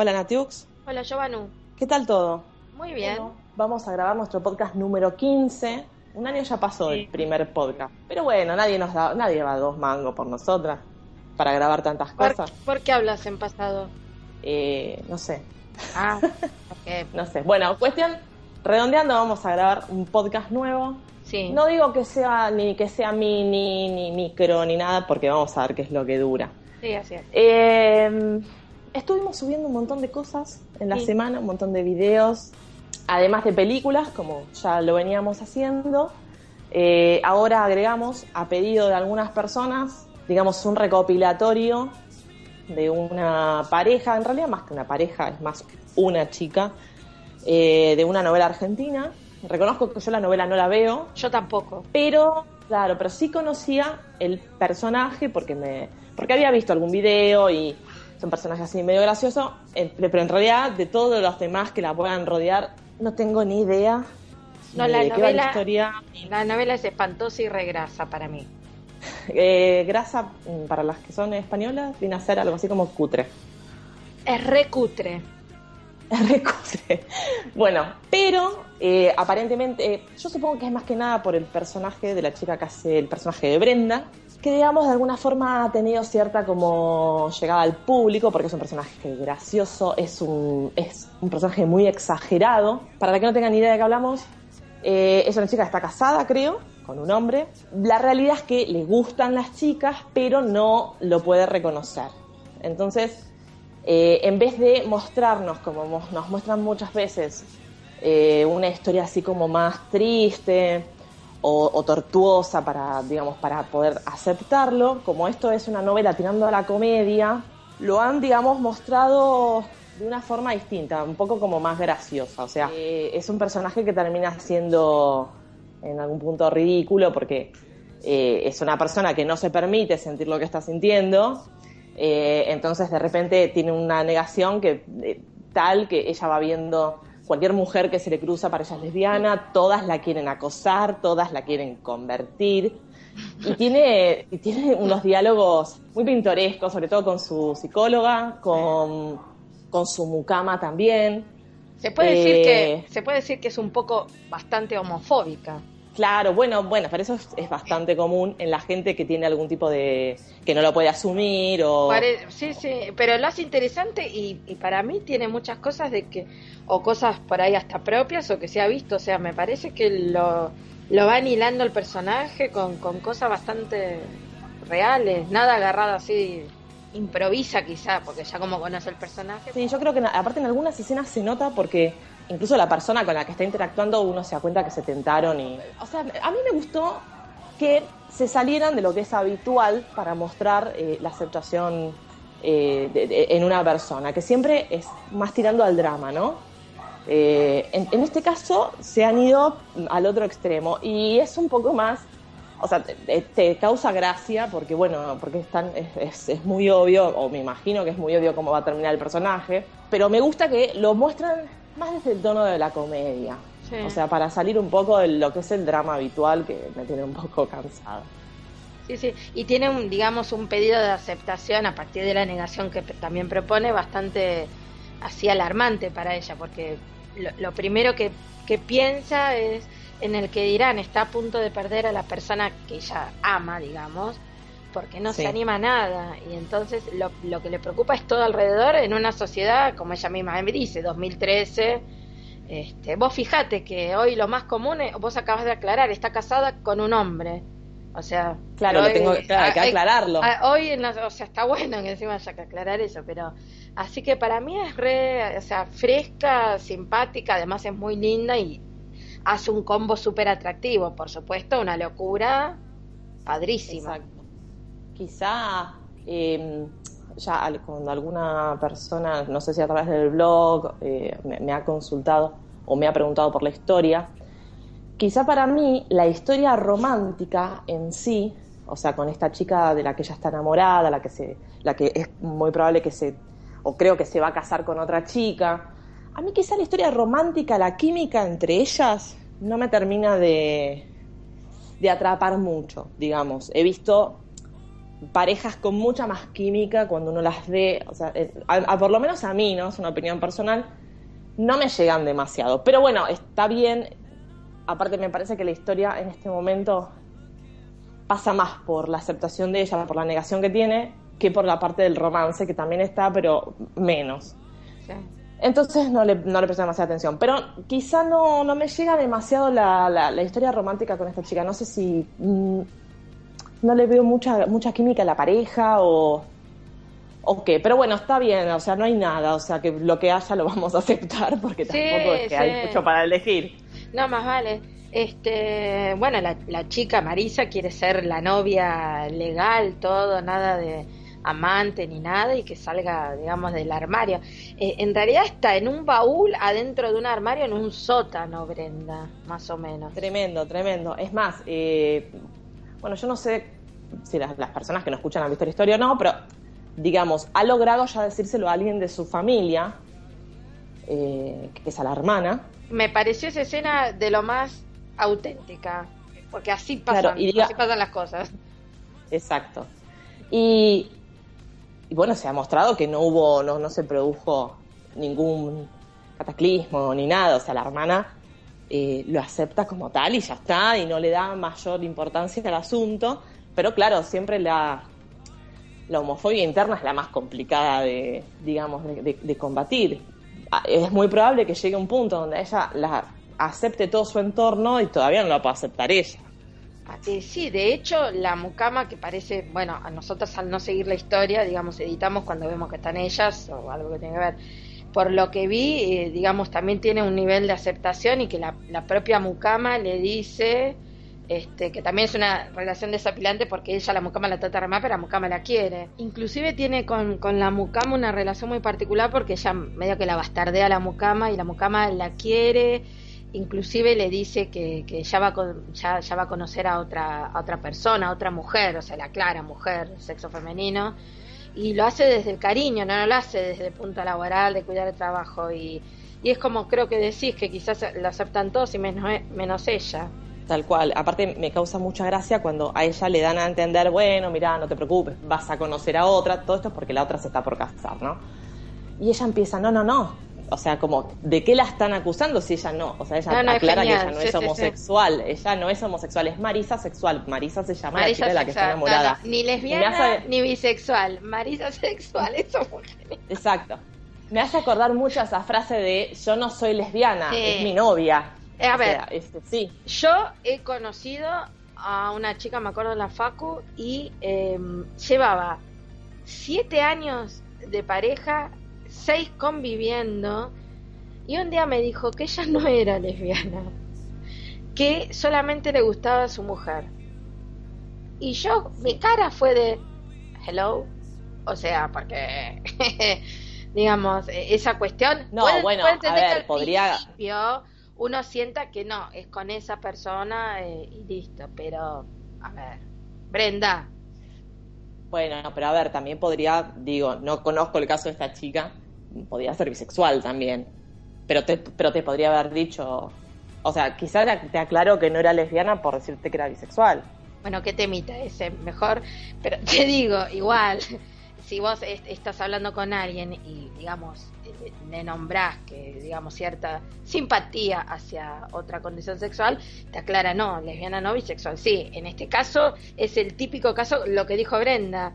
Hola Natiux. Hola Giovannu. ¿Qué tal todo? Muy bien. vamos a grabar nuestro podcast número 15. Un año ya pasó el primer podcast. Pero bueno, nadie nos da, nadie va a dos mangos por nosotras para grabar tantas cosas. ¿Por, qué hablas en pasado? Eh, no sé. Ah, no sé. Bueno, cuestión, redondeando, vamos a grabar un podcast nuevo. Sí. No digo que sea ni que sea mini, ni micro, ni nada, porque vamos a ver qué es lo que dura. Sí, así es. Eh, estuvimos subiendo un montón de cosas en la semana, un montón de videos, además de películas, como ya lo veníamos haciendo. Eh, ahora agregamos, a pedido de algunas personas, digamos, un recopilatorio de una pareja, en realidad más que una pareja, es más una chica, eh, de una novela argentina. Reconozco que yo la novela no la veo. Yo tampoco. Pero, claro, pero sí conocía el personaje porque me porque había visto algún video y son personajes así medio graciosos, eh, pero en realidad de todos los demás que la puedan rodear, no tengo ni idea no, la novela, la historia. La novela es espantosa y regrasa para mí. Eh, grasa, mm, para las que son españolas, viene a ser algo así como cutre. Es recutre. Es recutre. Bueno, pero eh, aparentemente, yo supongo que es más que nada por el personaje de la chica que hace el personaje de Brenda, que digamos de alguna forma ha tenido cierta como llegada al público porque es un personaje gracioso, es un, es un personaje muy exagerado. Para que no tengan ni idea de qué hablamos, eh, es una chica que está casada, creo, con un hombre. La realidad es que le gustan las chicas, pero no lo puede reconocer. Entonces, eh, en vez de mostrarnos, como nos muestran muchas veces, eh, una historia así como más triste, o, tortuosa para, digamos, para poder aceptarlo. Como esto es una novela tirando a la comedia, lo han, digamos, mostrado de una forma distinta, un poco como más graciosa. O sea, eh, es un personaje que termina siendo en algún punto ridículo porque eh, es una persona que no se permite sentir lo que está sintiendo. Eh, entonces de repente tiene una negación que tal que ella va viendo cualquier mujer que se le cruza para ella es lesbiana, todas la quieren acosar, todas la quieren convertir. Y tiene, y tiene unos diálogos muy pintorescos, sobre todo con su psicóloga, con, con su mucama también. Se puede, decir que, eh, se puede decir que es un poco bastante homofóbica. Claro, bueno, bueno, pero eso es, bastante común en la gente que tiene algún tipo de que no lo puede asumir o sí, sí, pero lo hace interesante y, y, para mí tiene muchas cosas de que o cosas por ahí hasta propias o que se ha visto, o sea, me parece que lo, lo va anilando el personaje con, con cosas bastante reales, nada agarrado así improvisa quizá, porque ya como conoce el personaje. Sí, yo creo que aparte en algunas escenas se nota porque incluso la persona con la que está interactuando uno se da cuenta que se tentaron y... O sea, a mí me gustó que se salieran de lo que es habitual para mostrar eh, la aceptación eh, en una persona, que siempre es más tirando al drama, ¿no? Eh, en, este caso se han ido al otro extremo y es un poco más, o sea, te, causa gracia porque, bueno, porque es, es, muy obvio, o me imagino que es muy obvio cómo va a terminar el personaje, pero me gusta que lo muestran más desde el tono de la comedia. O sea, para salir un poco de lo que es el drama habitual que me tiene un poco cansado. Sí, sí, y tiene un, digamos, un pedido de aceptación a partir de la negación que también propone bastante así alarmante para ella, porque lo, primero que, que, piensa es en el que dirán, está a punto de perder a la persona que ella ama, digamos, porque no se anima a nada. Y entonces lo, lo, que le preocupa es todo alrededor en una sociedad, como ella misma me dice, 2013. Este, vos fijate que hoy lo más común, es, vos acabas de aclarar, está casada con un hombre. O sea, claro, lo tengo que aclararlo. hoy, o sea, está bueno que encima haya que aclarar eso, pero así que para mí es re, o sea, fresca, simpática, además es muy linda y hace un combo súper atractivo, por supuesto, una locura padrísima quizá em, ya cuando alguna persona, no sé si a través del blog, eh, me, ha consultado o me ha preguntado por la historia, quizá para mí la historia romántica en sí, o sea, con esta chica de la que ella está enamorada, la que, se, la que es muy probable que se, o creo que se va a casar con otra chica, a mí quizá la historia romántica, la química entre ellas, no me termina de, de atrapar mucho, digamos. He visto parejas con mucha más química cuando uno las ve, o sea, por lo menos a mí, ¿no? Es una opinión personal, no me llegan demasiado. Pero bueno, está bien. Aparte me parece que la historia en este momento pasa más por la aceptación de ella, por la negación que tiene, que por la parte del romance, que también está, pero menos. Entonces no le, no le presté demasiada atención. Pero quizá no, no me llega demasiado la, la, historia romántica con esta chica. No sé si mm, no le veo mucha, mucha química a la pareja o, o qué. Pero bueno, está bien, o sea, no hay nada. O sea, que lo que haya lo vamos a aceptar porque tampoco es que hay mucho para elegir. No, más vale. Este, bueno, la, la chica Marisa quiere ser la novia legal, todo, nada de amante ni nada y que salga, digamos, del armario. Eh, en realidad está en un baúl adentro de un armario en un sótano, Brenda, más o menos. Tremendo, tremendo. Es más, eh, bueno, yo no sé si las, personas que nos escuchan han visto la historia o no, pero digamos, ha logrado ya decírselo a alguien de su familia, eh, que es a la hermana. Me pareció esa escena de lo más auténtica, porque así pasan, así pasan las cosas. Exacto. Y y bueno, se ha mostrado que no hubo, no, no se produjo ningún cataclismo ni nada, o sea, la hermana eh, lo acepta como tal y ya está, y no le da mayor importancia al asunto, pero claro, siempre la, la homofobia interna es la más complicada de, digamos, de, combatir. Ah, es muy probable que llegue un punto donde ella la acepte todo su entorno y todavía no la pueda aceptar ella. Eh, sí, de hecho, la mucama que parece, bueno, a nosotros al no seguir la historia, digamos, editamos cuando vemos que están ellas o algo que tiene que ver. Por lo que vi, eh, digamos, también tiene un nivel de aceptación y que la, propia mucama le dice este, que también es una relación desapilante porque ella la mucama la trata de pero la mucama la quiere. Inclusive tiene con, con la mucama una relación muy particular porque ella medio que la bastardea a la mucama y la mucama la quiere inclusive le dice que, que ya, va a, ya, ya, va a conocer a otra, a otra persona, a otra mujer, o sea, la clara mujer, sexo femenino, y lo hace desde el cariño, no, lo hace desde el punto laboral, de cuidar el trabajo, y, y es como creo que decís, que quizás lo aceptan todos y menos, menos ella. Tal cual, aparte me causa mucha gracia cuando a ella le dan a entender, bueno, mira, no te preocupes, vas a conocer a otra, todo esto es porque la otra se está por casar, ¿no? Y ella empieza, no, no, no, o sea, como, ¿de qué la están acusando si ella no? O sea, ella aclara que ella no es homosexual. Ella no es homosexual, es Marisa sexual. Marisa se llama la chica de la que está enamorada. ni lesbiana ni bisexual. Marisa sexual, eso muy Exacto. Me hace acordar mucho esa frase de yo no soy lesbiana, es mi novia. Eh, a ver, este, sí. Yo he conocido a una chica, me acuerdo en la Facu, y em, llevaba siete años de pareja seis conviviendo y un día me dijo que ella no era lesbiana, que solamente le gustaba a su mujer. Y yo, mi cara fue de, hello, o sea, porque, digamos, e-, esa cuestión... No, bueno, a ver, podría... Uno sienta que no, es con esa persona eh, y listo, pero, a ver, Brenda, bueno, pero a ver, también podría, digo, no conozco el caso de esta chica, podría ser bisexual también, pero te, pero te podría haber dicho, o sea, quizás te aclaro que no era lesbiana por decirte que era bisexual. Bueno, qué temita ese, mejor, pero te digo, igual, si vos estás hablando con alguien y, digamos, le nombrás que, digamos, cierta simpatía hacia otra condición sexual, te aclara, no, lesbiana no, bisexual, sí. En este caso es el típico caso, lo que dijo Brenda,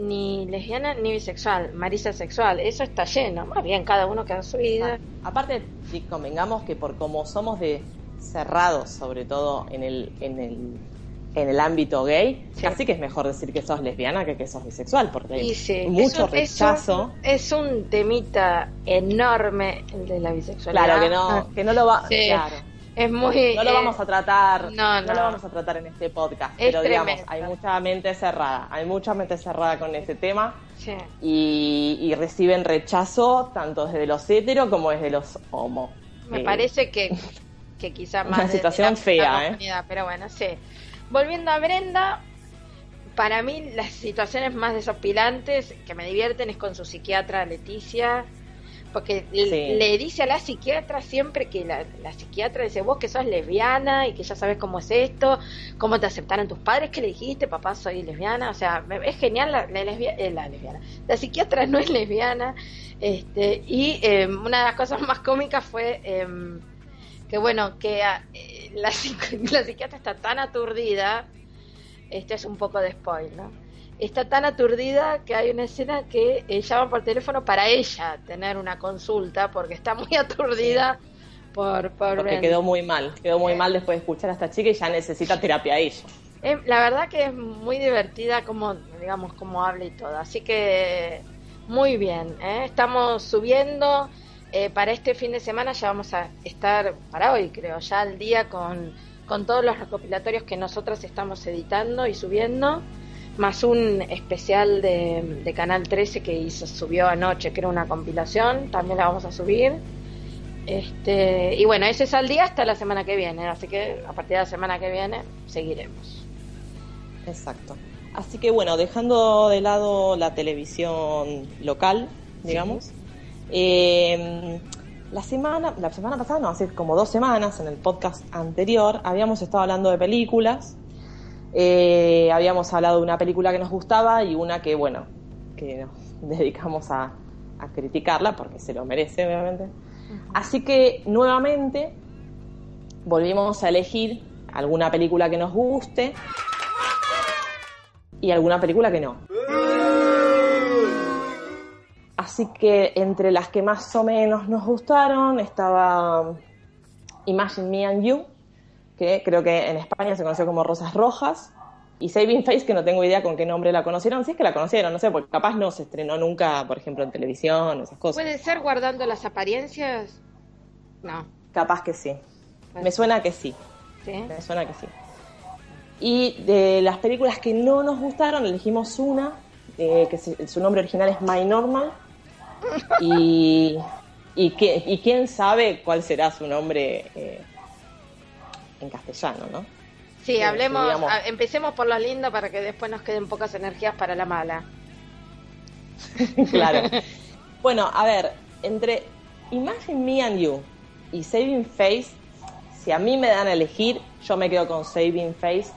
ni lesbiana ni bisexual, marisa sexual, eso está lleno, más bien cada uno que su vida. Ah, aparte, si convengamos que por como somos de cerrados, sobre todo en el, en el en el ámbito gay, así que es mejor decir que sos lesbiana que que sos bisexual, porque hay mucho rechazo. Es un, temita enorme el de la bisexualidad. Claro, que no, que no lo va. Claro. Es muy. No lo eh, vamos a tratar. no, No, no. lo vamos a tratar en este podcast. Es pero digamos, hay mucha mente cerrada. Hay mucha mente cerrada con este tema. sí. Y, y reciben rechazo tanto desde los heteros como desde los homo. Me Eh, parece que, que quizá Una más. de situación fea, ¿eh? Pero bueno, sí. Volviendo a Brenda, para mí las situaciones más desopilantes que me divierten es con su psiquiatra Leticia. Porque Sí. le dice a la psiquiatra siempre que la, la psiquiatra dice, vos que sos lesbiana y que ya sabes cómo es esto, cómo te aceptaron tus padres, que le dijiste, papá, soy lesbiana. O sea, es genial la, la lesbia- eh, la lesbiana. La psiquiatra no es lesbiana. Este, y eh, una de las cosas más cómicas fue em, que, bueno, que ah, eh, la psiquiatra está tan aturdida, este es un poco de spoil, ¿no? Está tan aturdida que hay una escena que eh, llama por teléfono para ella tener una consulta porque está muy aturdida por, por Porque quedó muy mal. Quedó muy mal después de escuchar a esta chica y ya necesita terapia ella. Eh, la verdad que es muy divertida como, digamos, como habla y todo. Así que muy bien. ¿eh? Estamos subiendo. eh, para este fin de semana ya vamos a estar, para hoy creo, ya al día con, con todos los recopilatorios que nosotros estamos editando y subiendo. Más un especial de, de Canal 13 que hizo, subió anoche, que era una compilación. También la vamos a subir. Este, y bueno, ese es al día hasta la semana que viene, así que a partir de la semana que viene seguiremos. Exacto. Así que bueno, dejando de lado la televisión local, digamos, eh, la semana, la semana pasada, no, hace como dos semanas, en el podcast anterior, habíamos estado hablando de películas. Eh, habíamos hablado de una película que nos gustaba y una que, bueno, que nos dedicamos a, a criticarla porque se lo merece, obviamente. Así que nuevamente volvimos a elegir alguna película que nos guste y alguna película que no. Así que entre las que más o menos nos gustaron estaba Imagine Me and You, que creo que en España se conoció como Rosas Rojas, y Saving Face, que no tengo idea con qué nombre la conocieron, si es que la conocieron, no sé, porque capaz no se estrenó nunca, por ejemplo, en televisión, esas cosas. ¿Puede ser guardando las apariencias? No. Capaz que sí. Me suena que sí. ¿Sí? Me suena que sí. Y de las películas que no nos gustaron, elegimos una, eh, que su nombre original es My Normal. Y, y, que- y quién sabe cuál será su nombre eh, en castellano, ¿no? Sí, Sí, hablemos, digamos. empecemos por lo lindo para que después nos queden pocas energías para la mala. claro. Bueno, a ver, entre Imagine Me and You y Saving Face, si a mí me dan a elegir, yo me quedo con Saving Face.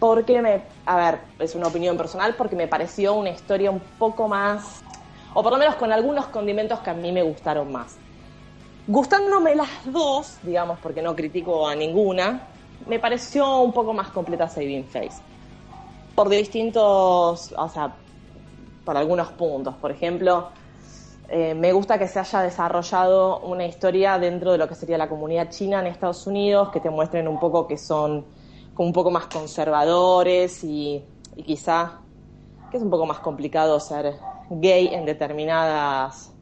Porque me, a ver, es una opinión personal, porque me pareció una historia un poco más, o por lo menos con algunos condimentos que a mí me gustaron más. Gustándome las dos, digamos, porque no critico a ninguna, me pareció un poco más completa Saving Face. Por distintos, o sea, por algunos puntos. Por ejemplo, eh, me gusta que se haya desarrollado una historia dentro de lo que sería la comunidad china en Estados Unidos, que te muestren un poco que son como un poco más conservadores y, y quizá que es un poco más complicado ser gay en determinadas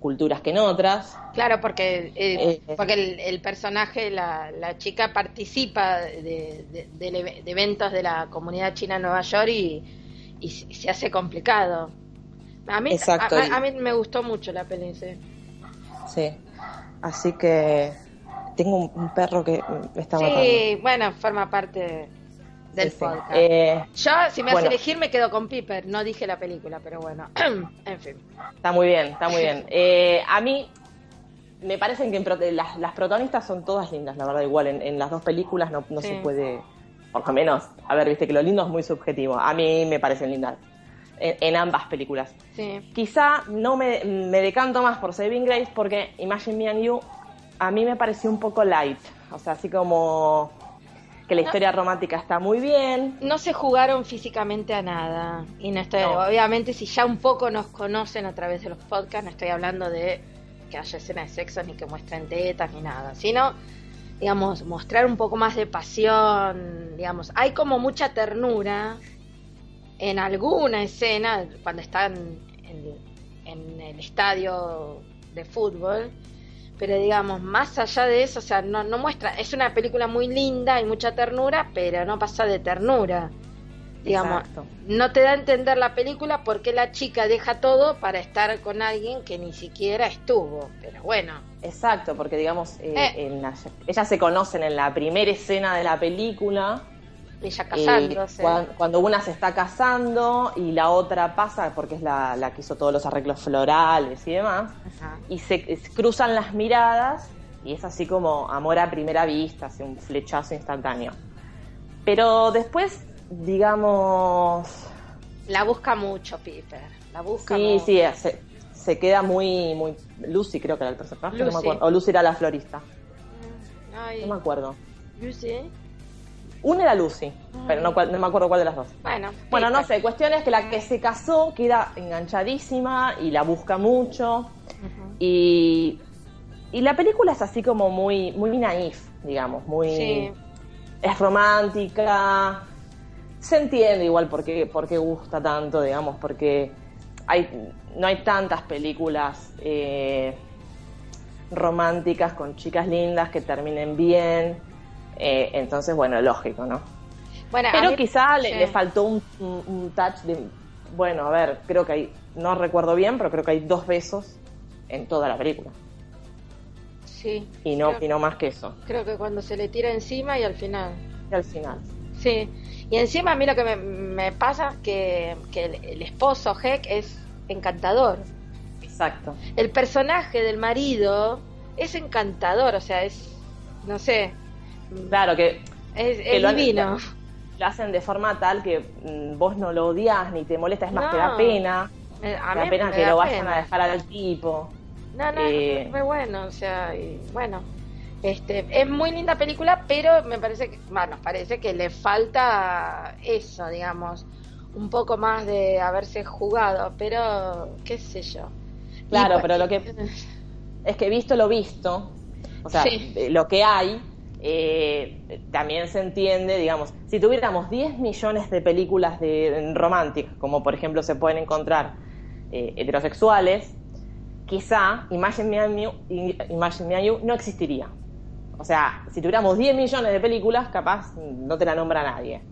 culturas que en otras. Claro, porque, eh, Eh, porque el, el personaje, la, la chica participa de, de- del eve- de eventos de la comunidad china en Nueva York y, y se hace complicado. A mí, Exacto. a, a- mí me gustó mucho la peli, sí. Sí. Así que tengo un, un perro que me está matando. Sí, bueno, forma parte del Sí, sí. podcast. Eh, Yo, si me hace bueno. elegir, me quedo con Piper. No dije la película, pero bueno. en fin. Está muy bien, está muy bien. Eh, a mí me parecen que en las, las protagonistas son todas lindas, la verdad, igual. En, en las dos películas no, no Sí. se puede, por lo menos, a ver, viste que lo lindo es muy subjetivo. A mí me parecen lindas en, en ambas películas. Sí. Quizá no me, me decanto más por Saving Grace porque Imagine Me and You a mí me pareció un poco light. O sea, así como que la No. historia romántica está muy bien. No se jugaron físicamente a nada. Y no estoy, No. obviamente, si ya un poco nos conocen a través de los podcasts, no estoy hablando de que haya escenas de sexo ni que muestren tetas ni nada, sino, digamos, mostrar un poco más de pasión. Digamos, hay como mucha ternura en alguna escena cuando están en, el estadio de fútbol. pero digamos, más allá de eso, o sea, no, no muestra, es una película muy linda y mucha ternura, pero no pasa de ternura. Digamos, no te da a entender la película porque la chica deja todo para estar con alguien que ni siquiera estuvo, pero bueno. Exacto, porque digamos, eh, eh. ellas se conocen en la primera escena de la película. Ella casándose. Eh, cuando, una se está casando y la otra pasa, porque es la, la que hizo todos los arreglos florales y demás, y se, cruzan las miradas y es así como amor a primera vista, así un flechazo instantáneo. Pero después digamos... La busca mucho Piper, la busca Sí, sí, se, se, queda muy, muy... Lucy creo que era el personaje, no me acuerdo. O Lucy era la florista. No me acuerdo. Lucy. Una era Lucy, pero no, no, me acuerdo cuál de las dos. Bueno, bueno no sé, cuestión es que la que se casó queda enganchadísima y la busca mucho. y, y la película es así como muy, muy naif, digamos, muy... Es romántica, se entiende igual por qué, por qué gusta tanto, digamos, porque hay, no hay tantas películas eh, románticas con chicas lindas que terminen bien. Eh, entonces, bueno, lógico, ¿no? Bueno, Pero quizá le, faltó un, un, touch de. Bueno, a ver, creo que hay. No recuerdo bien, pero creo que hay dos besos en toda la película. Sí. Y no, y no más que eso. Creo que cuando se le tira encima y al final. Y al final. Sí. Y encima a mí lo que me, pasa que, que el, esposo Heck es encantador. Exacto. El personaje del marido es encantador, o sea, es, no sé. Claro, que... Es, divino. Lo, hacen de forma tal que mm, vos no lo odias ni te molesta, es más, te da pena. Eh, a da pena que lo vayan a dejar al tipo. No, no, eh, es muy bueno, o sea, y, bueno, este, es muy linda película, pero me parece que, bueno, parece que le falta eso, digamos, un poco más de haberse jugado, pero qué sé yo. Claro, pero lo que es que visto lo visto, o sea, lo que hay, eh, también se entiende, digamos, si tuviéramos 10 millones de películas de románticas, como por ejemplo se pueden encontrar eh, heterosexuales, quizá Imagine Me, Imagine Me and You no existiría. O sea, si tuviéramos 10 millones de películas, capaz no te la nombra nadie.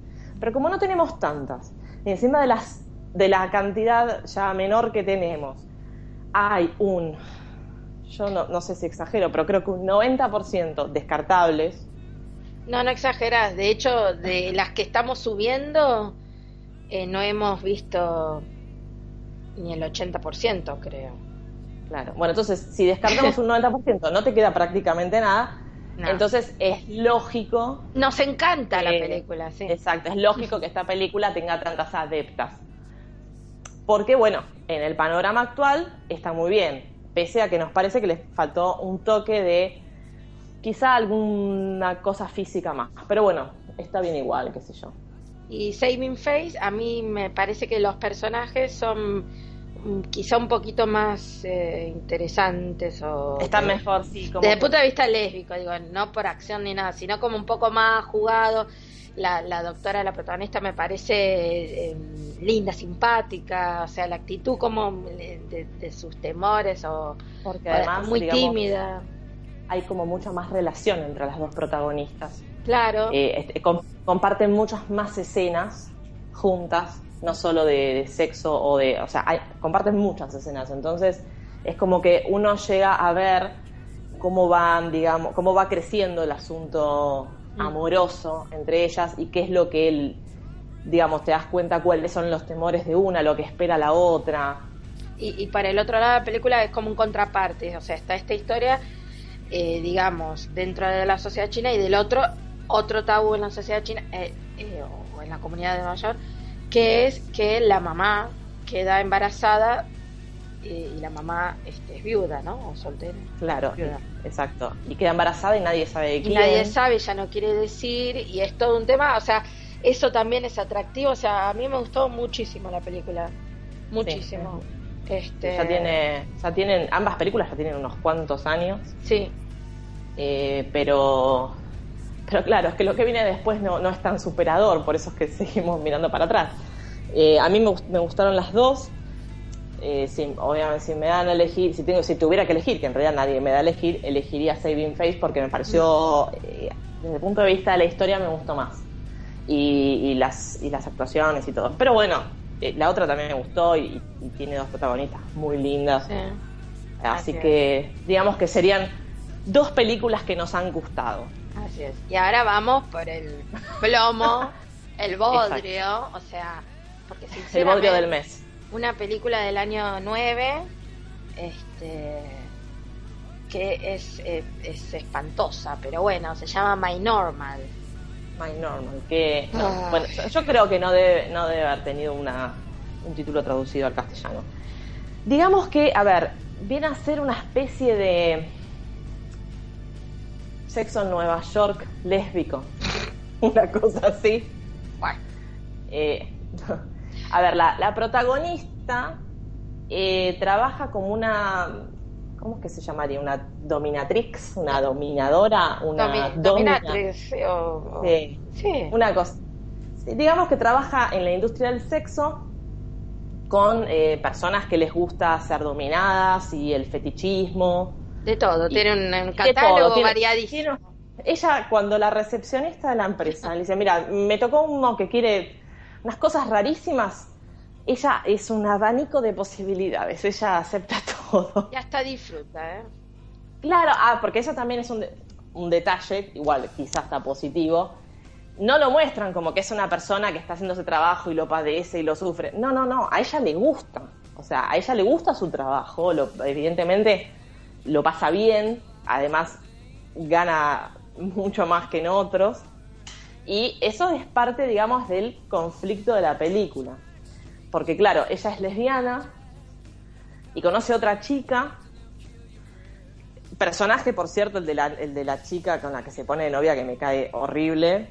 Pero como no tenemos tantas, y encima de, las, de la cantidad ya menor que tenemos, hay un, yo no, sé si exagero, pero creo que un 90% descartables. No, no exageras. De hecho, de las que estamos subiendo, eh, no hemos visto ni el 80%, creo. Claro. Bueno, entonces, si descartamos un 90%, no te queda prácticamente nada. Entonces es lógico. Nos encanta la película, sí. Exacto, es lógico que esta película tenga tantas adeptas. Porque, bueno, en el panorama actual está muy bien, pese a que nos parece que les faltó un toque de quizá alguna cosa física más. Pero bueno, está bien igual, qué sé yo. Y Saving Face, a mí me parece que los personajes son quizá un poquito más eh, interesantes o están mejor sí desde el punto de vista lésbico digo no por acción ni nada sino como un poco más jugado. La, la doctora la protagonista me parece em, linda simpática o sea la actitud como de, sus temores o porque además muy tímida. hay como mucha más relación entre las dos protagonistas. Claro. Eh, este, comparten muchas más escenas juntas no solo de, sexo o de, o sea, comparten muchas escenas, entonces es como que uno llega a ver cómo van, digamos, cómo va creciendo el asunto mm. amoroso entre ellas y qué es lo que él, digamos, te das cuenta cuáles son los temores de una, lo que espera la otra. Y, para el otro lado de la película es como un contraparte, o sea, está esta historia, eh, digamos, dentro de la sociedad china y del otro, otro tabú en la sociedad china eh, eh, o en la comunidad de Nueva York, que es que la mamá queda embarazada y, la mamá este, es viuda, ¿no? O soltera. Claro, exacto. Y queda embarazada y nadie sabe de quién. Y nadie sabe, ya no quiere decir, y es todo un tema, o sea, eso también es atractivo, o sea, a mí me gustó muchísimo la película, muchísimo. Este... Ya tiene, ya tienen, ambas películas ya tienen unos cuantos años. Sí. Eh, pero pero claro, es que lo que viene después no, no es tan superador, por eso es que seguimos mirando para atrás. Eh, a mí me, gustaron las dos. eh, si, obviamente si me dan a elegir, si tengo, si tuviera que elegir, que en realidad nadie me da a elegir, elegiría Saving Face porque me pareció, eh, desde el punto de vista de la historia, me gustó más. Y, las, y las actuaciones y todo. Pero bueno, la otra también me gustó y, tiene dos protagonistas muy lindas. Así, que digamos que serían dos películas que nos han gustado. Así es. Y ahora vamos por el plomo, el bodrio, o sea, porque el bodrio del mes una película del año 9, este, que es, eh, es, espantosa, pero bueno, se llama My Normal. My Normal, que ah. bueno, yo creo que no debe, no debe haber tenido una, un título traducido al castellano. Digamos que, a ver, viene a ser una especie de sexo en Nueva York lésbico, una cosa así. Bueno. Eh, a ver, la, protagonista eh, trabaja como una. ¿Cómo es que se llamaría? ¿Una dominatrix? ¿Una dominadora? Una dominatrix. sí. Una cosa. digamos que trabaja en la industria del sexo con eh, personas que les gusta ser dominadas y el fetichismo. De todo, tiene un, catálogo variadísimo. ella, cuando la recepcionista de la empresa le dice, mira, me tocó uno que quiere unas cosas rarísimas, ella es un abanico de posibilidades, ella acepta todo. Ya está disfruta, ¿eh? Claro, ah, porque eso también es un, un detalle, igual quizás está positivo. No lo muestran como que es una persona que está haciendo ese trabajo y lo padece y lo sufre. No, no, no, a ella le gusta. O sea, a ella le gusta su trabajo, lo, evidentemente lo pasa bien, además gana mucho más que en otros. Y eso es parte, digamos, del conflicto de la película. Porque claro, ella es lesbiana y conoce a otra chica. Personaje, por cierto, el de, la, el de la chica con la que se pone novia, que me cae horrible.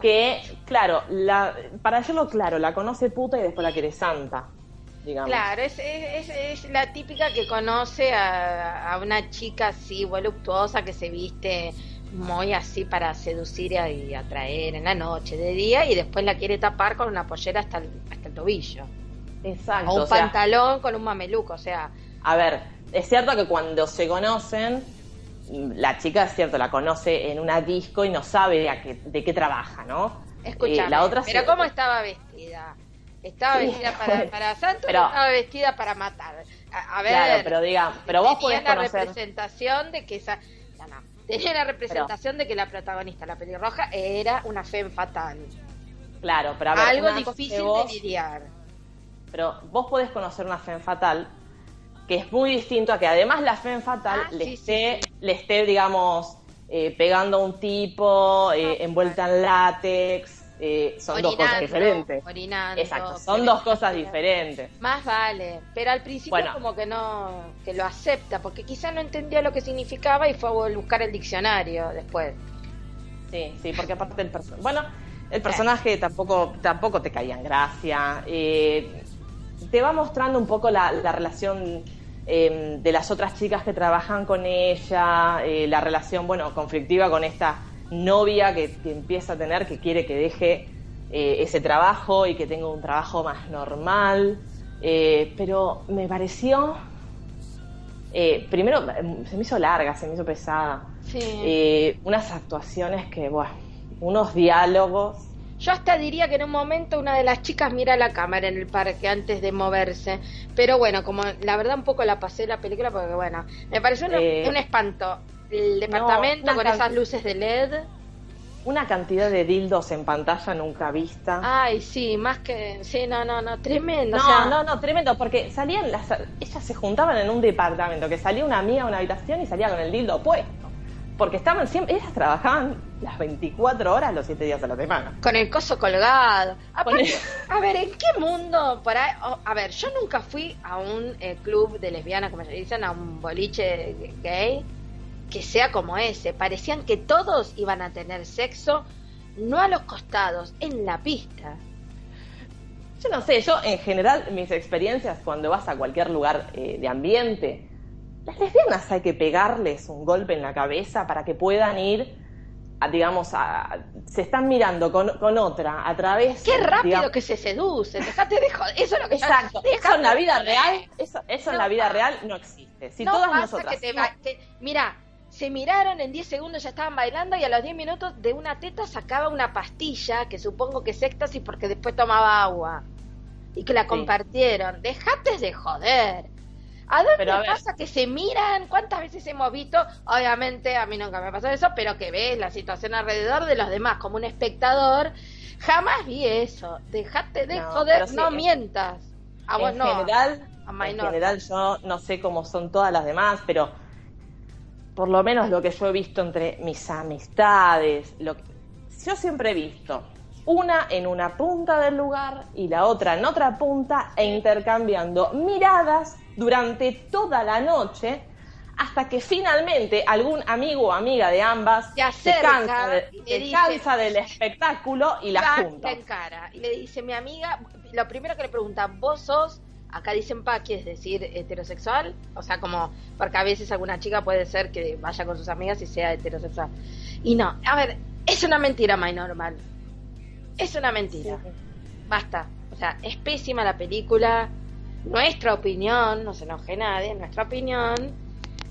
Que, claro, la, para decirlo claro, la conoce puta y después la quiere santa. Digamos. Claro, es, es, es, la típica que conoce a, a, una chica así voluptuosa que se viste muy así para seducir y atraer en la noche, de día, y después la quiere tapar con una pollera hasta el, hasta el tobillo. Exacto. O un pantalón con un mameluco, o sea. A ver, es cierto que cuando se conocen, la chica, es cierto, la conoce en una disco y no sabe de qué, trabaja, ¿no? Escucha, eh, la otra pero ¿cómo estaba vestida? ¿Estaba vestida para, para santo pero, estaba vestida para matar? A, ver, claro, pero diga, pero vos podés la representación de que esa tenía la representación de que la protagonista, la pelirroja, era una fe fatal. Claro, pero a ver, algo difícil de lidiar. Pero vos podés conocer una fe fatal que es muy distinto a que además la fe fatal ah, le, esté, le esté, digamos, eh, pegando a un tipo, eh, ah, envuelta en látex, eh, son dos cosas diferentes. Exacto, son dos cosas diferentes. Más vale, pero al principio como que no, que lo acepta, porque quizá no entendía lo que significaba y fue a buscar el diccionario después. Sí, sí, porque aparte el personaje, bueno, el personaje tampoco, tampoco te caía en gracia. Eh, te va mostrando un poco la, relación em, de las otras chicas que trabajan con ella, eh, la relación, bueno, conflictiva con esta novia que, empieza a tener, que quiere que deje eh, ese trabajo y que tenga un trabajo más normal. Eh, pero me pareció, eh, primero se me hizo larga, se me hizo pesada. unas actuaciones que, bueno, unos diálogos. Yo hasta diría que en un momento una de las chicas mira la cámara en el parque antes de moverse. Pero bueno, como la verdad un poco la pasé la película porque bueno, me pareció un espanto el departamento con esas luces de LED. Una cantidad de dildos en pantalla nunca vista. Ay, sí, más que. Sí, no, no, no, tremendo. No, no, no, tremendo, porque salían las. Ellas se juntaban en un departamento, que salía una amiga a una habitación y salía con el dildo puesto. Porque estaban siempre. Ellas trabajaban las 24 horas los 7 días de la semana. Con el coso colgado. A ver, ¿en qué mundo? Para, a ver, yo nunca fui a un eh, club de lesbianas, como se dicen, a un boliche gay que sea como ese. Parecían que todos iban a tener sexo, no a los costados, en la pista. Yo no sé, yo en general mis experiencias cuando vas a cualquier lugar eh, de ambiente, las lesbianas hay que pegarles un golpe en la cabeza para que puedan ir digamos, se están mirando con, con, otra a través. Qué rápido que se seduce, dejate de joder. Eso es lo que Exacto. eso en la vida real, eso, eso en la vida real no existe. Si todas nosotras. mira, se miraron en 10 segundos, ya estaban bailando y a los 10 minutos de una teta sacaba una pastilla, que supongo que es éxtasis porque después tomaba agua. Y que la compartieron. Dejate de joder. ¿A dónde pasa que se miran? ¿Cuántas veces hemos visto? Obviamente, a mí nunca me pasó eso, pero que ves la situación alrededor de los demás como un espectador. Jamás vi eso. Dejate de joder, no mientas. A vos en no. General, en general, yo no sé cómo son todas las demás, pero por lo menos lo que yo he visto entre mis amistades, lo que, yo siempre he visto una en una punta del lugar y la otra en otra punta e intercambiando miradas durante toda la noche hasta que finalmente algún amigo o amiga de ambas se, cansa, del espectáculo y la junta. En cara. Y le dice, mi amiga, lo primero que le pregunta, ¿vos sos, acá dicen paqui, es decir, heterosexual? O sea, como, porque a veces alguna chica puede ser que vaya con sus amigas y sea heterosexual. Y no, a ver, es una mentira, my normal. Es una mentira. Basta. O sea, es pésima la película nuestra opinión, no se enoje nadie, nuestra opinión,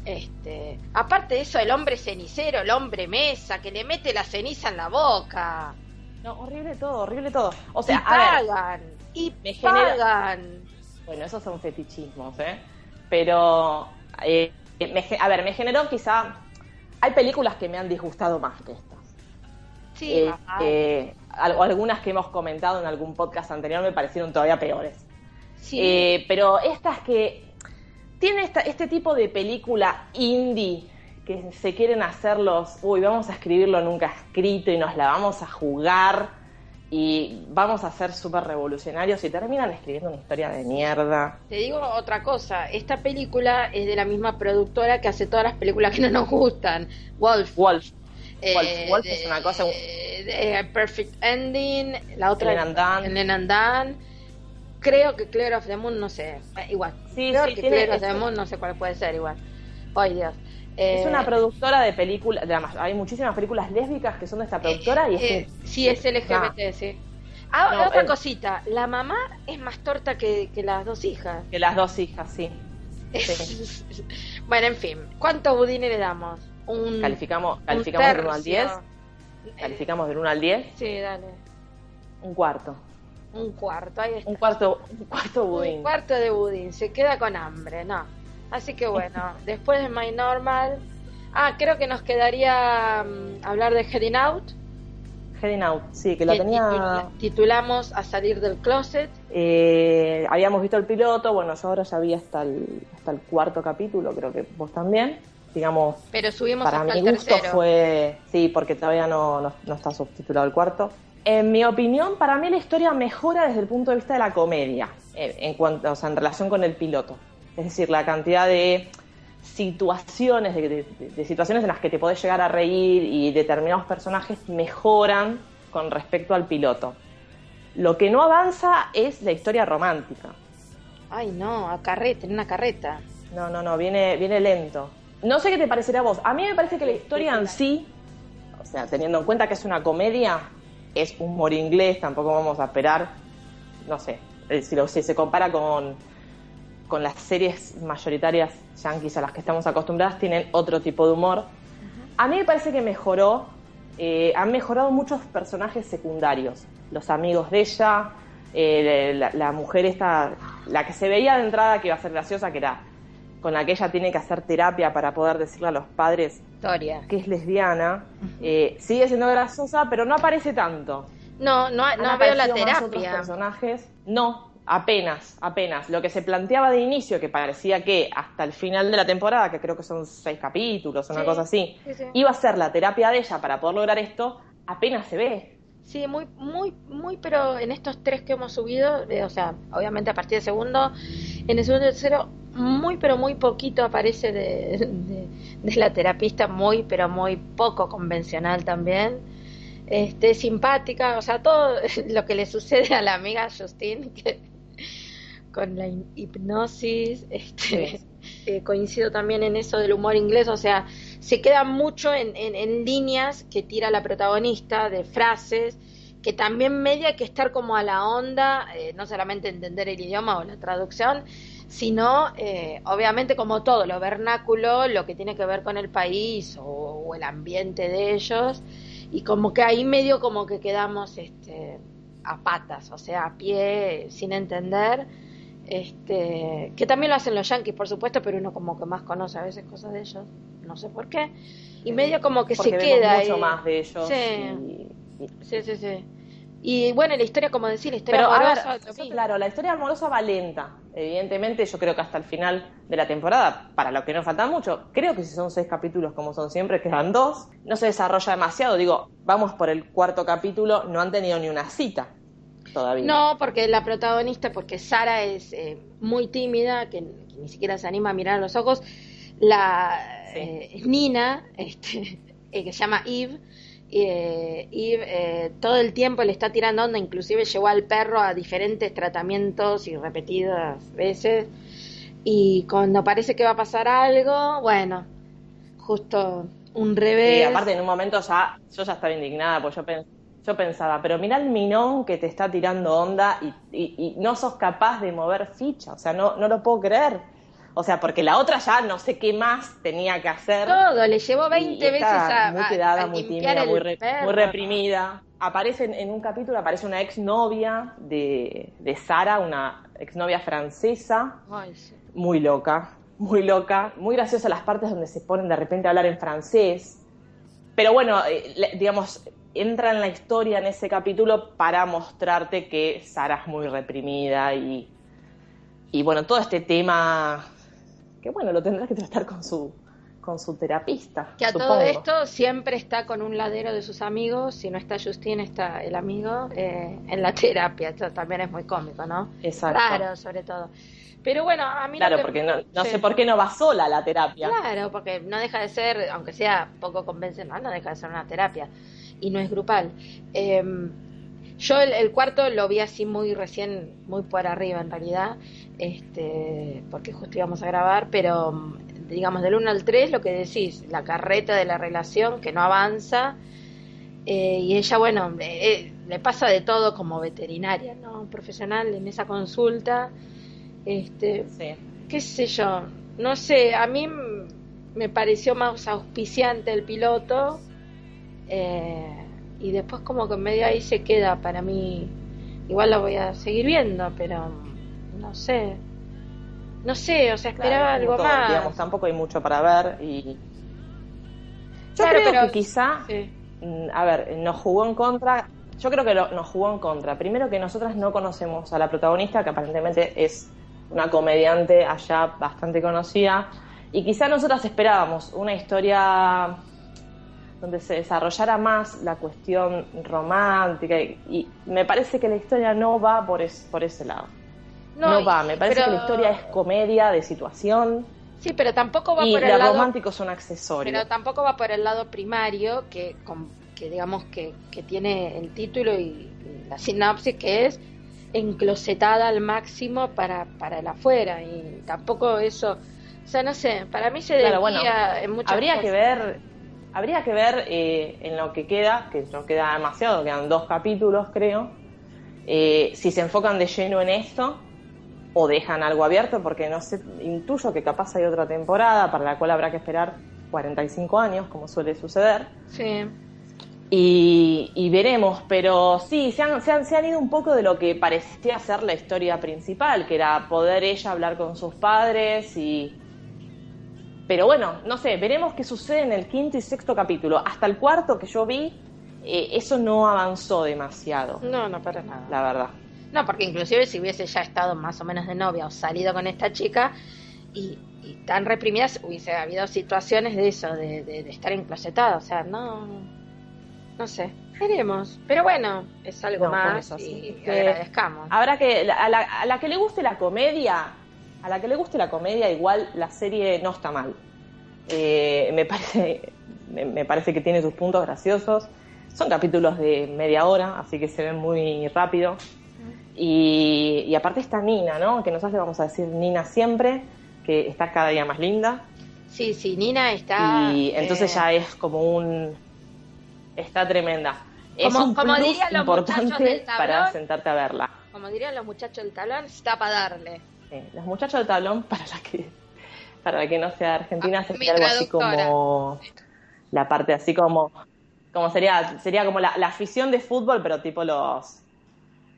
este, aparte de eso, el hombre cenicero, el hombre mesa, que le mete la ceniza en la boca. No, horrible todo, horrible todo. O sea, y pagan, y me pagan. Bueno, esos son fetichismos, ¿eh? Pero, eh, a ver, me generó quizá... Hay películas que me han disgustado más que estas. Sí, eh, eh, algunas que hemos comentado en algún podcast anterior me parecieron todavía peores. Eh, pero estas que tiene este tipo de película indie que se quieren hacer los, uy, vamos a escribirlo nunca escrito y nos la vamos a jugar y vamos a ser súper revolucionarios y terminan escribiendo una historia de mierda. Te digo otra cosa, esta película es de la misma productora que hace todas las películas que no nos gustan, Wolf. Wolf. Eh, Wolf, es una cosa... Perfect Ending, la otra... Lenan Dan creo que Claire of the Moon, no sé, eh, igual. Sí, creo que Claire of the Moon, no sé cuál puede ser, igual. Ay, Dios. Es una eh, productora de películas, hay muchísimas películas lésbicas que son de esta eh, productora y es que, Sí, es LGBT, sí. Ah, otra cosita, la mamá es más torta que, las dos hijas. Que las dos hijas, sí. bueno, en fin, ¿cuántos budines le damos? Un, calificamos calificamos del 1 al 10. Calificamos del 1 al 10. Sí, dale. Un cuarto. Un cuarto, ahí está. Un cuarto, un cuarto budín. Un cuarto de budín, se queda con hambre, no. Así que bueno, después de My Normal. Ah, creo que nos quedaría mm, hablar de Heading Out. Heading Out, sí, que la tenía. titulamos A salir del closet. Eh, habíamos visto el piloto, bueno, yo ahora ya vi hasta el, hasta el cuarto capítulo, creo que vos también. Digamos, pero subimos para hasta mi gusto fue, sí, porque todavía no, no, no está subtitulado el cuarto. En mi opinión, para mí la historia mejora desde el punto de vista de la comedia, eh, en, cuanto, o sea, en relación con el piloto. Es decir, la cantidad de situaciones, de, situaciones en las que te podés llegar a reír y determinados personajes mejoran con respecto al piloto. Lo que no avanza es la historia romántica. Ay, no, a carreta, en una carreta. No, no, no, viene, viene lento. No sé qué te parecerá a vos. A mí me parece que la historia en sí, o sea, teniendo en cuenta que es una comedia, es humor inglés, tampoco vamos a esperar, no sé, si, lo, si se compara con, con las series mayoritarias yankees a las que estamos acostumbradas, tienen otro tipo de humor. A mí me parece que mejoró, eh, han mejorado muchos personajes secundarios, los amigos de ella, eh, la, mujer esta, la que se veía de entrada que iba a ser graciosa, que era con la que ella tiene que hacer terapia para poder decirle a los padres que es lesbiana, eh, sigue siendo graciosa, pero no aparece tanto. No, no, no veo la terapia. personajes, no, apenas, apenas. Lo que se planteaba de inicio, que parecía que hasta el final de la temporada, que creo que son seis capítulos, una cosa así, iba a ser la terapia de ella para poder lograr esto, apenas se ve. Sí, muy, muy, muy, pero en estos tres que hemos subido, eh, o sea, obviamente a partir del segundo, en el segundo y tercero, muy, pero muy poquito aparece de, la terapista, muy, pero muy poco convencional también. Este, simpática, o sea, todo lo que le sucede a la amiga Justine, que con la hipnosis, este, eh, coincido también en eso del humor inglés, o sea, se queda mucho en, en, líneas que tira la protagonista, de frases, que también media que estar como a la onda, eh, no solamente entender el idioma o la traducción, sino eh, obviamente como todo, lo vernáculo, lo que tiene que ver con el país o, el ambiente de ellos, y como que ahí medio como que quedamos este, a patas, o sea, a pie, sin entender este, que también lo hacen los yankees, por supuesto, pero uno como que más conoce a veces cosas de ellos, no sé por qué, y medio como que se queda mucho más de ellos. Sí. sí, sí, sí. Y bueno, la historia, como decir, la historia amorosa. sí, claro, la historia amorosa va lenta. Evidentemente, yo creo que hasta el final de la temporada, para lo que no falta mucho, creo que si son seis capítulos como son siempre, quedan dos, no se desarrolla demasiado. Digo, vamos por el cuarto capítulo, no han tenido ni una cita. No, porque la protagonista, porque Sara es eh, muy tímida, que, ni siquiera se anima a mirar a los ojos. La eh, Nina, este, eh, que se llama Eve, Eve todo el tiempo le está tirando onda, inclusive llevó al perro a diferentes tratamientos y repetidas veces. Y cuando parece que va a pasar algo, bueno, justo un revés. Y aparte en un momento ya, yo ya estaba indignada, porque yo pensé yo pensaba, pero mira el minón que te está tirando onda y, no sos capaz de mover ficha, o sea, no, no lo puedo creer. O sea, porque la otra ya no sé qué más tenía que hacer. Todo, le llevó 20 veces a. Muy quedada, muy tímida, muy, reprimida. Aparece en, un capítulo, aparece una exnovia de, de Sara, una exnovia francesa. Muy loca, muy loca. Muy graciosa las partes donde se ponen de repente a hablar en francés. Pero bueno, eh, digamos, entra en la historia en ese capítulo para mostrarte que Sara es muy reprimida y, y bueno, todo este tema que bueno, lo tendrás que tratar con su con su terapista. Que a todo esto siempre está con un ladero de sus amigos, si no está Justin, está el amigo eh, en la terapia, esto también es muy cómico, ¿no? Exacto. Claro, sobre todo. Pero bueno, a mí Claro, porque no, no sé por qué no va sola a la terapia. Claro, porque no deja de ser, aunque sea poco convencional, no deja de ser una terapia y no es grupal. Em, yo el, cuarto lo vi así muy recién, muy por arriba en realidad, este, porque justo íbamos a grabar, pero digamos del 1 al 3 lo que decís, la carreta de la relación que no avanza eh, y ella, bueno, eh, le pasa de todo como veterinaria, ¿no? Profesional en esa consulta, este, qué sé yo, no sé, a mí me pareció más auspiciante el piloto eh, y después como que medio ahí se queda para mí. Igual lo voy a seguir viendo, pero no sé. No sé, o sea, esperaba algo más. Digamos, tampoco hay mucho para ver y... Yo creo que quizá, mm, a ver, nos jugó en contra, yo creo que nos jugó en contra. Primero que nosotras no conocemos a la protagonista, que aparentemente es una comediante allá bastante conocida, y quizá nosotras esperábamos una historia donde se desarrollara más la cuestión romántica y, me parece que la historia no va por, por ese lado. No, va, me parece que la historia es comedia de situación. Sí, pero tampoco va por el lado... románticos son accesorios. Pero tampoco va por el lado primario que, que digamos que, que tiene el título y, la sinopsis que es enclosetada al máximo para, para el afuera y tampoco eso... O sea, no sé, para mí se claro, en muchas Habría que ver Habría que ver eh, en lo que queda, que no queda demasiado, quedan dos capítulos creo, eh, si se enfocan de lleno en esto o dejan algo abierto, porque no sé, intuyo que capaz hay otra temporada para la cual habrá que esperar 45 años, como suele suceder. Sí. Y, veremos, pero sí, se han, se, han, se han ido un poco de lo que parecía ser la historia principal, que era poder ella hablar con sus padres y, pero bueno, no sé, veremos qué sucede en el quinto y sexto capítulo. Hasta el cuarto que yo vi, eh, eso no avanzó demasiado. No, no para nada. La verdad. No, porque inclusive si hubiese ya estado más o menos de novia o salido con esta chica y, tan reprimidas, hubiese habido situaciones de eso, de, estar enclosetada. O sea, no, no sé, veremos. Pero bueno, es algo más y agradezcamos. Habrá que, a la, a la que le guste la comedia, a la que le guste la comedia, igual la serie no está mal. Eh, me, parece, me, parece que tiene sus puntos graciosos. Son capítulos de media hora, así que se ven muy rápido. Y, y aparte está Nina, ¿no? Que nos hace, vamos a decir, Nina siempre, que está cada día más linda. Sí, sí, Nina está. Y entonces eh, ya es como un. Está tremenda. es Como- un como plus dirían los muchachos importante del tablón. para sentarte a verla. Como dirían los muchachos del talón, está para darle. Sí, Los muchachos del tablón, para la que, para la que no sea argentina, Ah, sería algo así como la parte así como, como sería, sería como la, la afición de fútbol, pero tipo los,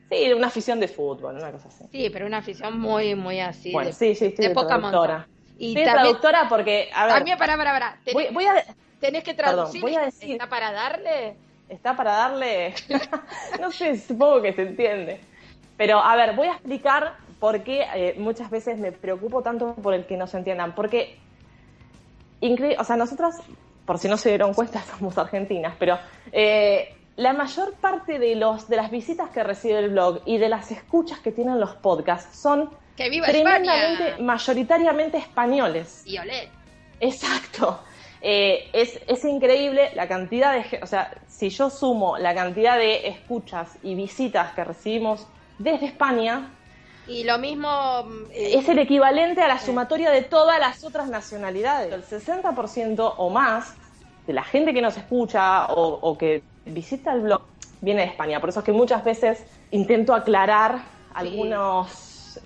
sí, una afición de fútbol, una cosa así. Sí, pero una afición muy, muy así. bueno, de, sí, sí, estoy de de traductora. Y de también, traductora porque, a ver, también, pará, pará, pará. Tenés, voy, voy a, tenés que perdón, traducir. voy a decir- ¿Está para darle? está para darle, no sé, supongo que se entiende. Pero a ver, voy a explicar por qué eh, muchas veces me preocupo tanto por el que no se entiendan. Porque, o sea, nosotras, por si no se dieron cuenta, somos argentinas, pero eh, la mayor parte de, los, de las visitas que recibe el blog y de las escuchas que tienen los podcasts son ¡Que viva tremendamente, España! mayoritariamente españoles. Y olé. Exacto. Eh, es, es increíble la cantidad de, o sea, si yo sumo la cantidad de escuchas y visitas que recibimos desde España, Y lo mismo. mm, eh, es el equivalente a la sumatoria de todas las otras nacionalidades. El 60% o más de la gente que nos escucha o, o que visita el blog viene de España. Por eso es que muchas veces intento aclarar algunos,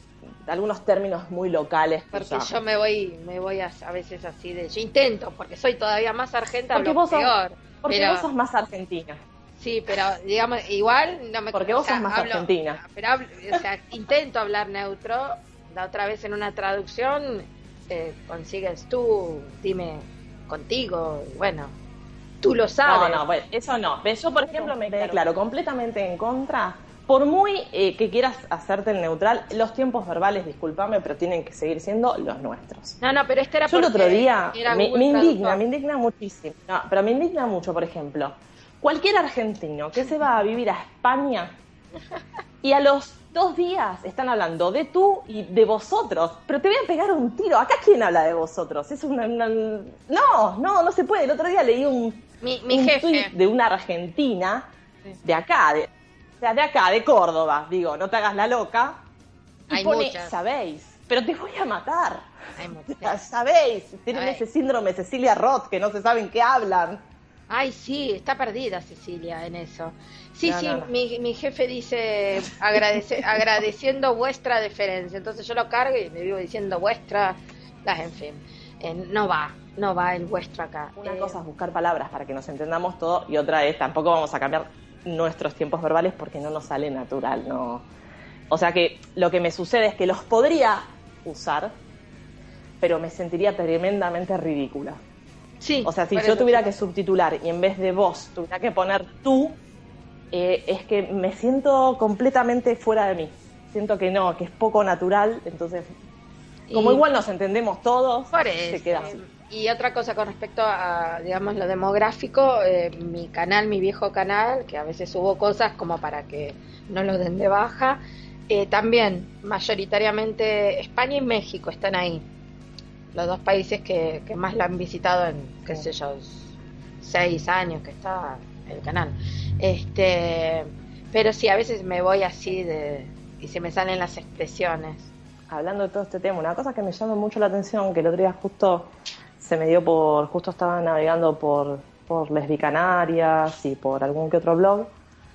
algunos términos muy locales. que Porque usamos. yo me voy, me voy a, a veces así de. Yo intento, porque soy todavía más argenta, Porque vos sos- peor. Porque pero, vos sos más argentina. Sí, pero digamos, igual no me Porque vos sos más argentina. Pero hablo- o sea, intento hablar neutro. La otra vez en una traducción eh, consigues tú, dime contigo, y bueno, tú lo No, sabes. no, bueno, eso no. Yo, por ejemplo, me declaro completamente en contra. Por muy eh, que quieras hacerte el neutral, los tiempos verbales, discúlpame, pero tienen que seguir siendo los nuestros. No, no, pero este era Yo el otro día me, me indigna, me indigna muchísimo. No, pero me indigna mucho, por ejemplo, cualquier argentino que se va a vivir a España y a los dos días están hablando de tú y de vosotros, pero te voy a pegar un tiro. Acá quién habla de vosotros? Es una, una- no, no, no se puede. El otro día leí un, Mi, mi un jefe. tuit de una argentina de acá, de, o sea, de acá, de Córdoba, digo, no te hagas la loca. Y Hay pone, muchas. sabéis, pero te voy a matar. Hay muchas. sabéis, tienen ese síndrome Cecilia Roth que no se saben qué hablan. Ay, sí, está perdida Cecilia en eso. Sí, No, sí, no, no. Mi, mi jefe dice agradece, agradeciendo vuestra deferencia. Entonces yo lo cargo y le digo diciendo vuestra, las en fin. Eh, no va, no va el vuestro acá. Una Eh, cosa es buscar palabras para que nos entendamos todo y otra es tampoco vamos a cambiar nuestros tiempos verbales porque no nos sale natural, no. O sea que lo que me sucede es que los podría usar, pero me sentiría tremendamente ridícula. Sí, O sea, si yo tuviera que subtitular y en vez de vos tuviera que poner tú, eh, es que me siento completamente fuera de mí. Siento que no, que es poco natural, entonces, como Y- igual nos entendemos todos, se queda así. Y otra cosa con respecto a, digamos, lo demográfico, eh, mi canal, mi viejo canal, que a veces subo cosas como para que no lo den de baja, eh, también mayoritariamente España y México están ahí. Los dos países que, que más la han visitado en, qué sé yo, seis años que está el canal. Este, pero sí, a veces me voy así de y se me salen las expresiones. hablando de todo este tema, una cosa que me llama mucho la atención, que el otro día justo se me dio por, justo estaba navegando por, por Lesbicanarias y por algún que otro blog,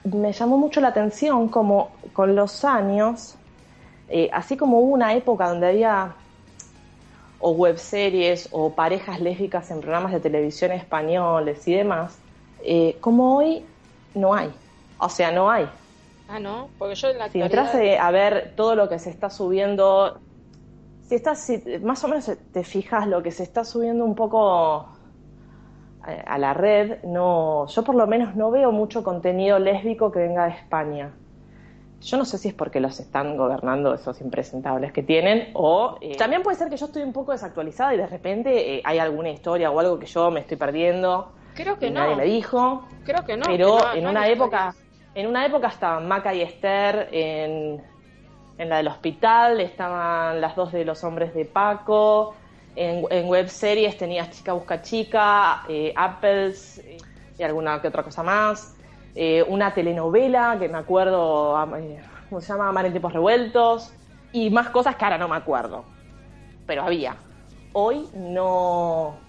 me llamó mucho la atención como con los años, eh, así como hubo una época donde había o webseries o parejas lésbicas en programas de televisión españoles y demás, eh, como hoy no hay. O sea, no hay. Ah, no, porque yo en la Si actualidad... entras a ver todo lo que se está subiendo, si estás, si más o menos te fijas lo que se está subiendo un poco eh, a la red, no, yo por lo menos no veo mucho contenido lésbico que venga de España. Yo no sé si es porque los están gobernando esos impresentables que tienen o eh, también puede ser que yo estoy un poco desactualizada y de repente eh, hay alguna historia o algo que yo me estoy perdiendo Creo que no. nadie me dijo Creo que no. pero que no- en no una época historias. en una época estaban Maca y Esther en, en la del hospital estaban las dos de los hombres de Paco en, en webseries tenías Chica Busca Chica eh, Apples y alguna que otra cosa más Eh, una telenovela que me acuerdo am- eh, ¿cómo se llama? Amar en tiempos revueltos y más cosas que ahora no me acuerdo pero había hoy no,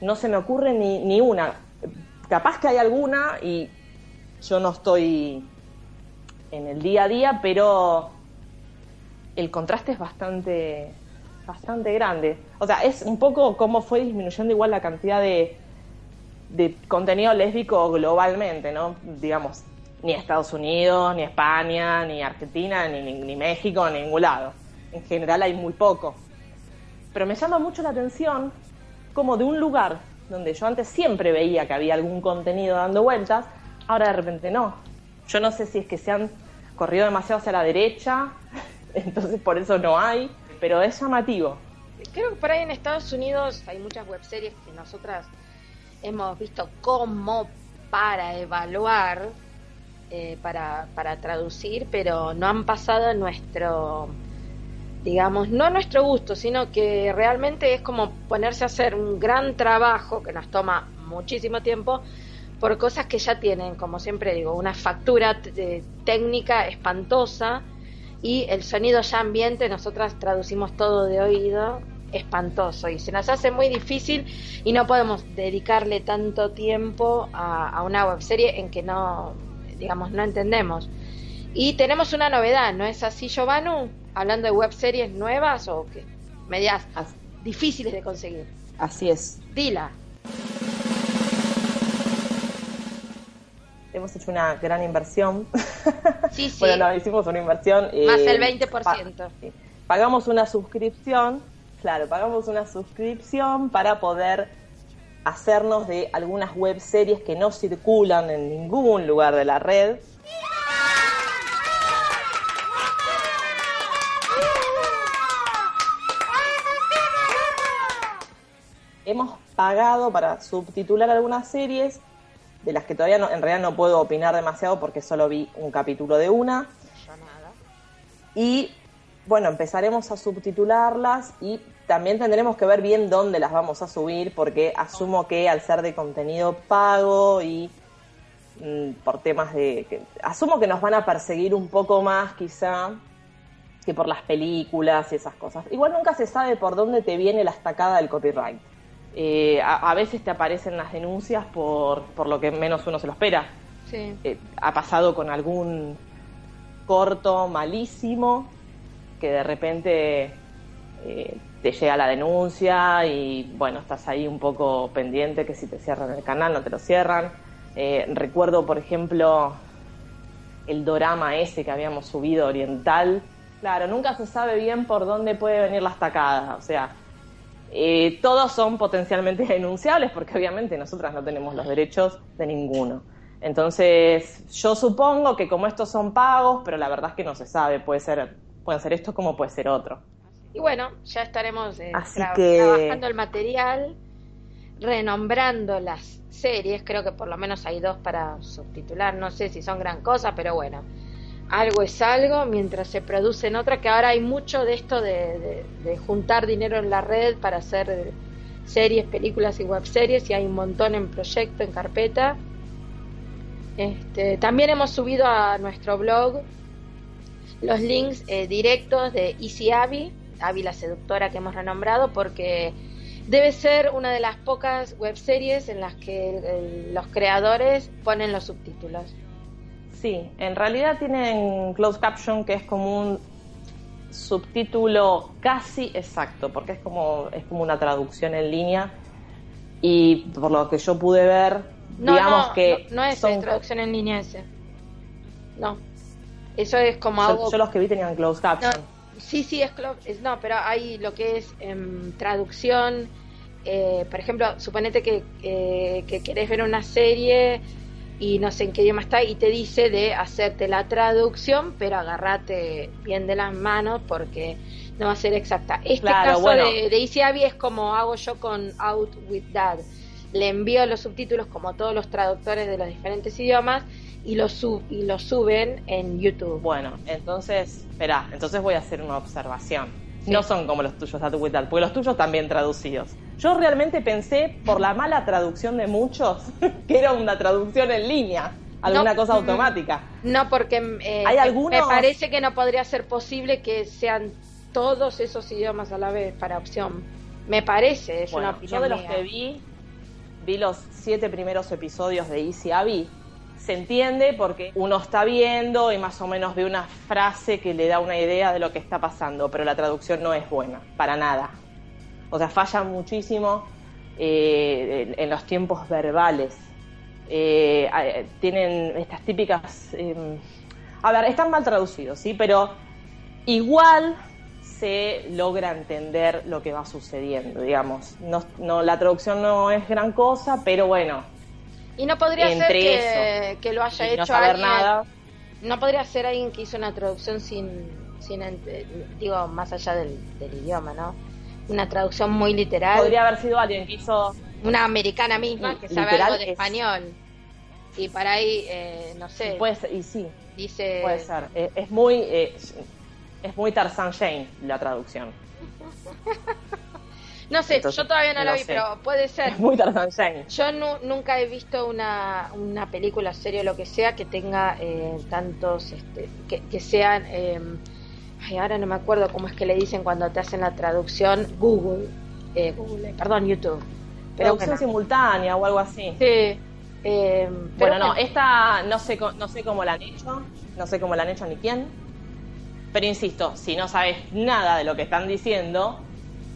no se me ocurre ni, ni una. Capaz que hay alguna y yo no estoy en el día a día, pero el contraste es bastante, bastante grande. O sea, es un poco cómo fue disminuyendo igual la cantidad de, de contenido lésbico globalmente, ¿no? Digamos, ni Estados Unidos, ni España, ni Argentina, ni, ni, México, ni ningún lado. En general hay muy poco. Pero me llama mucho la atención como de un lugar donde yo antes siempre veía que había algún contenido dando vueltas, ahora de repente no. Yo no sé si es que se han corrido demasiado hacia la derecha, entonces por eso no hay, pero es llamativo. Creo que por ahí en Estados Unidos hay muchas webseries que nosotras hemos visto como para evaluar, eh, para, para traducir, pero no han pasado nuestro, digamos, no nuestro gusto, sino que realmente es como ponerse a hacer un gran trabajo que nos toma muchísimo tiempo por cosas que ya tienen, como siempre digo, una factura técnica espantosa y el sonido ya ambiente, nosotras traducimos todo de oído, espantoso y se nos hace muy difícil y no podemos dedicarle tanto tiempo a, a una webserie en que no, digamos, no entendemos. Y tenemos una novedad, ¿no es así, Giovanni? Hablando de webseries nuevas o que medias difíciles de conseguir. Así es. Dila. hemos hecho una gran inversión. Sí, sí. bueno, no, hicimos una inversión. Más el 20%. Pagamos una suscripción, claro, pagamos una suscripción para poder hacernos de algunas web series que no circulan en ningún lugar de la red. Hemos pagado para subtitular algunas series de las que todavía no, en realidad no puedo opinar demasiado porque solo vi un capítulo de una. Y bueno, empezaremos a subtitularlas y también tendremos que ver bien dónde las vamos a subir porque asumo que al ser de contenido pago y mm, por temas de... Que, asumo que nos van a perseguir un poco más quizá que por las películas y esas cosas. Igual nunca se sabe por dónde te viene la estacada del copyright. Eh, a, veces te aparecen las denuncias por, por lo que menos uno se lo espera. Eh, ha pasado con algún corto malísimo que de repente eh, te llega la denuncia y bueno, estás ahí un poco pendiente que si te cierran el canal no te lo cierran. recuerdo, por ejemplo, el dorama ese que habíamos subido oriental. Claro, nunca se sabe bien por dónde puede venir la estacada. O sea, eh, todos son potencialmente denunciables porque obviamente nosotras no tenemos los derechos de ninguno. Entonces, yo supongo que como estos son pagos, pero la verdad es que no se sabe, puede ser, puede ser esto como puede ser otro. Y bueno, ya estaremos eh, trabajando el material, renombrando las series, creo que por lo menos hay dos para subtitular, no sé si son gran cosa, pero bueno, algo es algo, mientras se producen otras, que ahora hay mucho de esto de, juntar dinero en la red para hacer series, películas y webseries, y hay un montón en proyecto, en carpeta. Este, también hemos subido a nuestro blog los links eh, directos de Easy Abby, Abby la seductora que hemos renombrado, porque debe ser una de las pocas webseries en las que los creadores ponen los subtítulos. Sí, en realidad tienen closed caption que es como un subtítulo casi exacto, porque es como, es como una traducción en línea y por lo que yo pude ver, digamos que... No, es traducción en línea ese. No. Eso es como algo... Yo los que vi tenían closed caption. sí, sí, es closed... No, pero hay lo que es em, traducción... Eh, por ejemplo, suponete que, eh, que querés ver una serie y no sé en qué idioma está y te dice de hacerte la traducción, pero agárrate bien de las manos porque no va a ser exacta. Este caso de, de Easy Abby es como hago yo con Out with Dad. Le envío los subtítulos como todos los traductores de los diferentes idiomas y los, sub, y los suben en YouTube. Bueno, entonces, espera, entonces voy a hacer una observación no son como los tuyos, Dad, porque los tuyos también traducidos. Yo realmente pensé, por la mala traducción de muchos, que era una traducción en línea, alguna cosa mm, automática. No, porque eh, ¿Hay me parece que no podría ser posible que sean todos esos idiomas a la vez para opción. Me parece, es una opinión yo de los mía. que vi, vi los siete primeros episodios de Easy Abby. Se entiende porque uno está viendo y más o menos ve una frase que le da una idea de lo que está pasando, pero la traducción no es buena, para nada. O sea, falla muchísimo eh, en, los tiempos verbales. Eh, eh, tienen estas típicas... eh, a ver, están mal traducidos, ¿sí? Pero igual se logra entender lo que va sucediendo, digamos. No, no, la traducción no es gran cosa, pero bueno, Y no podría ser que, eso que lo haya y hecho no saber alguien. nada. No podría ser alguien que hizo una traducción sin, sin digo, más allá del, del idioma, ¿no? Una traducción muy literal. Podría haber sido alguien que hizo Una americana misma Y que sabe algo de es- español. Y para ahí, eh, no sé, puede ser- y sí, dice... puede ser. Eh, es muy eh, es muy Tarzan Jane la traducción. No sé, Entonces, yo todavía no, la vi, sé. pero puede ser. Es muy Tarzan Jane. Yo nu- nunca he visto una, una película, serie o lo que sea que tenga eh, tantos, este, que, que sean, eh, ay, ahora no me acuerdo cómo es que le dicen cuando te hacen la traducción, Google, eh, Google, perdón, YouTube. Pero Traducción bueno, simultánea o algo así. sí, pero Bueno, no, esta no sé, no sé cómo la han hecho, no sé cómo la han hecho ni quién, pero insisto, si no sabes nada de lo que están diciendo,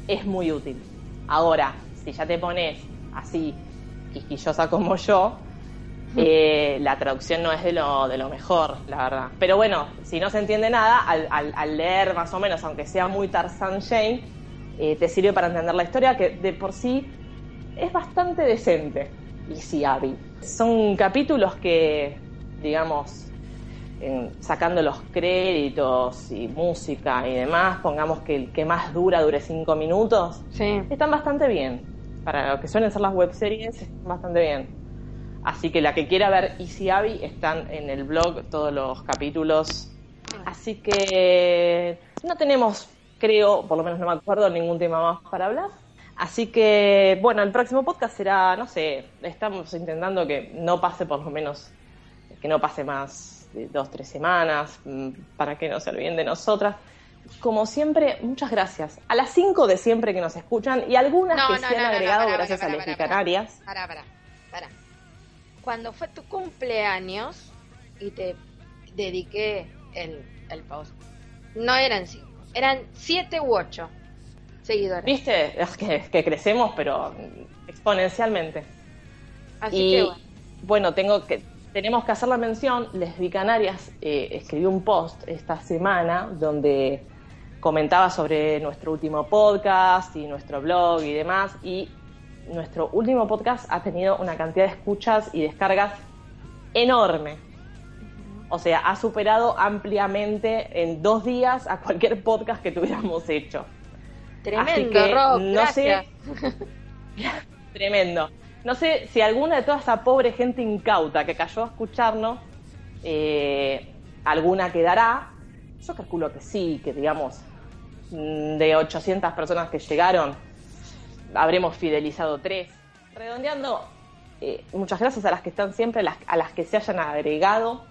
es muy útil. Ahora, si ya te pones así, quisquillosa como yo, eh, la traducción no es de lo, de lo mejor, la verdad. Pero bueno, si no se entiende nada, al, al- al leer más o menos, aunque sea muy Tarzan Jane, eh, te sirve para entender la historia, que de por sí es bastante decente. Y sí, Abby. Son capítulos que, digamos, en- sacando los créditos y música y demás, pongamos que el que más dura dure cinco minutos, sí. están bastante bien. Para lo que suelen ser las webseries, están bastante bien. Así que la que quiera ver Easy Abby están en el blog todos los capítulos. Así que no tenemos, creo, por lo menos no me acuerdo, ningún tema más para hablar. Así que, bueno, el próximo podcast será, no sé, estamos intentando que no pase por lo menos, que no pase más dos, tres semanas, mm, para que no se olviden de nosotras. Como siempre, muchas gracias a las cinco de siempre que nos escuchan y algunas No, que no, se han no, agregado gracias a las. Canarias. Pará, pará, pará. Cuando fue tu cumpleaños y te dediqué el, el post, no eran cinco, eran siete u ocho seguidores. ¿Viste? Es que, que crecemos, pero exponencialmente. Así y que bueno. bueno, tengo que, tenemos que hacer la mención. Lesbicanarias eh, escribió un post esta semana donde comentaba sobre nuestro último podcast y nuestro blog y demás. Y nuestro último podcast ha tenido una cantidad de escuchas y descargas enorme. O sea, ha superado ampliamente en dos días a cualquier podcast que tuviéramos hecho. Tremendo, Así que Rob, no gracias. sé. Tremendo. No sé si alguna de toda esa pobre gente incauta que cayó a escucharnos, eh, alguna quedará. Yo calculo que sí, que digamos, mm, de 800 personas que llegaron, habremos fidelizado tres. Redondeando, eh, muchas gracias a las que están siempre, a las, a las que se hayan agregado.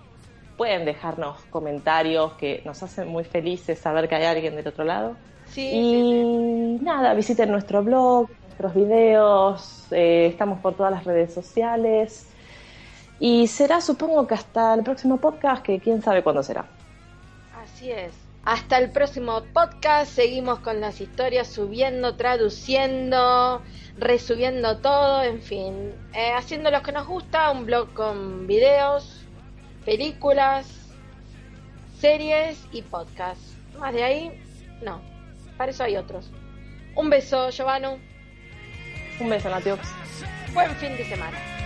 Pueden dejarnos comentarios que nos hacen muy felices saber que hay alguien del otro lado. Sí, Y sí, sí. nada, visiten nuestro blog, nuestros videos, eh, estamos por todas las redes sociales. Y será, supongo que hasta el próximo podcast, que quién sabe cuándo será. Así es. Hasta el próximo podcast. Seguimos con las historias, subiendo, traduciendo, resubiendo todo, en fin. Eh, haciendo lo que nos gusta, un blog con videos, películas, series y podcasts. Más de ahí, no. Para eso hay otros. Un beso, Giovanni. Un beso, Natiox. Buen fin de semana.